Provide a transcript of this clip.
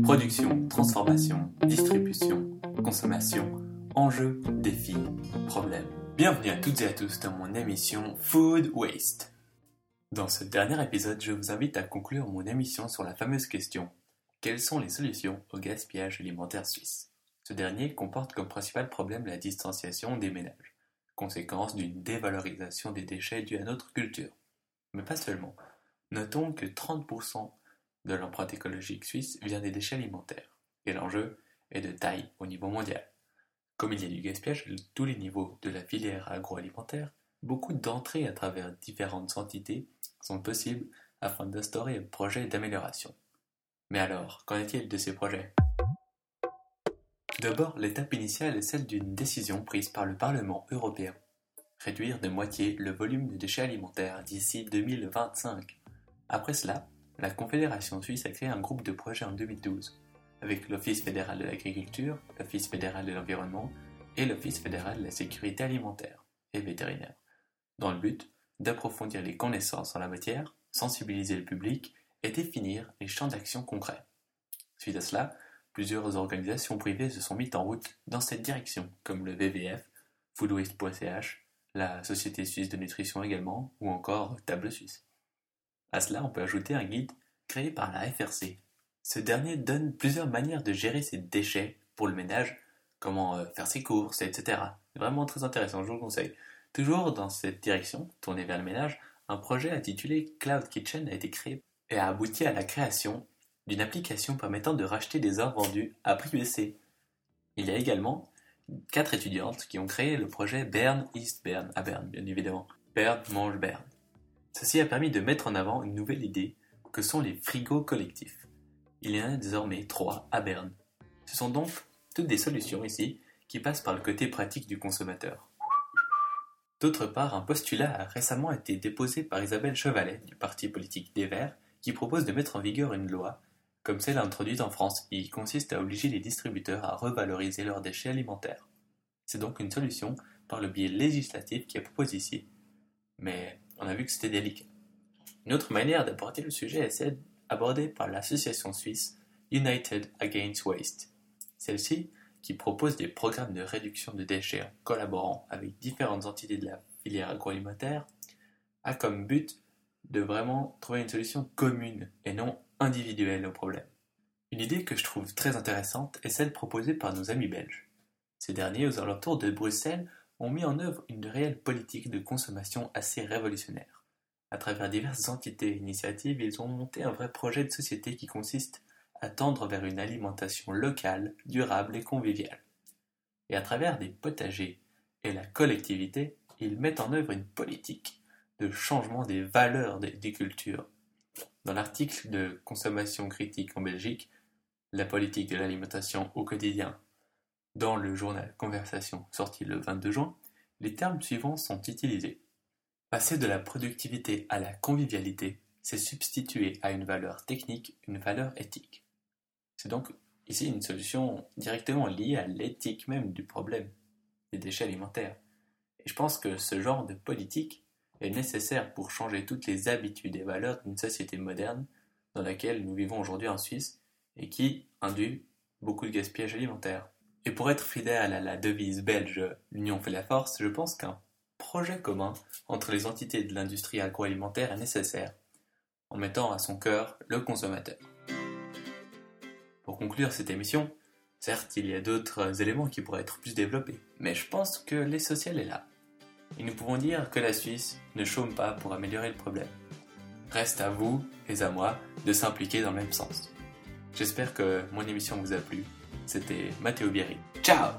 Production, transformation, distribution, consommation, enjeux, défis, problèmes. Bienvenue à toutes et à tous dans mon émission Food Waste. Dans ce dernier épisode, je vous invite à conclure mon émission sur la fameuse question Quelles sont les solutions au gaspillage alimentaire suisse? Ce dernier comporte comme principal problème la distanciation des ménages, conséquence d'une dévalorisation des déchets due à notre culture. Mais pas seulement. Notons que 30% de l'empreinte écologique suisse vient des déchets alimentaires, et l'enjeu est de taille au niveau mondial. Comme il y a du gaspillage à tous les niveaux de la filière agroalimentaire, beaucoup d'entrées à travers différentes entités sont possibles afin d'instaurer un projet d'amélioration. Mais alors, qu'en est-il de ces projets? D'abord, l'étape initiale est celle d'une décision prise par le Parlement européen. Réduire de moitié le volume de déchets alimentaires d'ici 2025. Après cela, la Confédération suisse a créé un groupe de projets en 2012, avec l'Office fédéral de l'agriculture, l'Office fédéral de l'environnement et l'Office fédéral de la sécurité alimentaire et vétérinaire, dans le but d'approfondir les connaissances en la matière, sensibiliser le public et définir les champs d'action concrets. Suite à cela, plusieurs organisations privées se sont mises en route dans cette direction, comme le WWF, foodwaste.ch, la Société suisse de nutrition également, ou encore Table Suisse. À cela, on peut ajouter un guide créé par la FRC. Ce dernier donne plusieurs manières de gérer ses déchets pour le ménage, comment euh, faire ses courses, etc. Vraiment très intéressant, je vous le conseille. Toujours dans cette direction, tourné vers le ménage, un projet intitulé Cloud Kitchen a été créé et a abouti à la création d'une application permettant de racheter des invendus à prix baissé. Il y a également quatre étudiantes qui ont créé le projet Bern East Bern, à Berne bien évidemment. Bern mange Bern. Ceci a permis de mettre en avant une nouvelle idée que sont les frigos collectifs. Il y en a désormais trois à Berne. Ce sont donc toutes des solutions ici qui passent par le côté pratique du consommateur. D'autre part, un postulat a récemment été déposé par Isabelle Chevalet du parti politique des Verts qui propose de mettre en vigueur une loi, comme celle introduite en France, qui consiste à obliger les distributeurs à revaloriser leurs déchets alimentaires. C'est donc une solution par le biais législatif qui est proposée ici. Mais on a vu que c'était délicat. Une autre manière d'aborder le sujet est celle abordée par l'association suisse United Against Waste. Celle-ci, qui propose des programmes de réduction de déchets en collaborant avec différentes entités de la filière agroalimentaire, a comme but de vraiment trouver une solution commune et non individuelle au problème. Une idée que je trouve très intéressante est celle proposée par nos amis belges. Ces derniers, aux alentours de Bruxelles, ont mis en œuvre une réelle politique de consommation assez révolutionnaire. À travers diverses entités et initiatives, ils ont monté un vrai projet de société qui consiste à tendre vers une alimentation locale, durable et conviviale. Et à travers des potagers et la collectivité, ils mettent en œuvre une politique de changement des valeurs des, cultures. Dans l'article de consommation critique en Belgique, la politique de l'alimentation au quotidien, dans le journal Conversation sorti le 22 juin, les termes suivants sont utilisés. Passer de la productivité à la convivialité, c'est substituer à une valeur technique une valeur éthique. C'est donc ici une solution directement liée à l'éthique même du problème des déchets alimentaires. Et je pense que ce genre de politique est nécessaire pour changer toutes les habitudes et valeurs d'une société moderne dans laquelle nous vivons aujourd'hui en Suisse et qui induit beaucoup de gaspillage alimentaire. Et pour être fidèle à la devise belge L'union fait la force, je pense qu'un projet commun entre les entités de l'industrie agroalimentaire est nécessaire, en mettant à son cœur le consommateur. Pour conclure cette émission, certes il y a d'autres éléments qui pourraient être plus développés, mais je pense que l'essentiel est là. Et nous pouvons dire que la Suisse ne chôme pas pour améliorer le problème. Reste à vous et à moi de s'impliquer dans le même sens. J'espère que mon émission vous a plu c'était Matteo Bieri. Ciao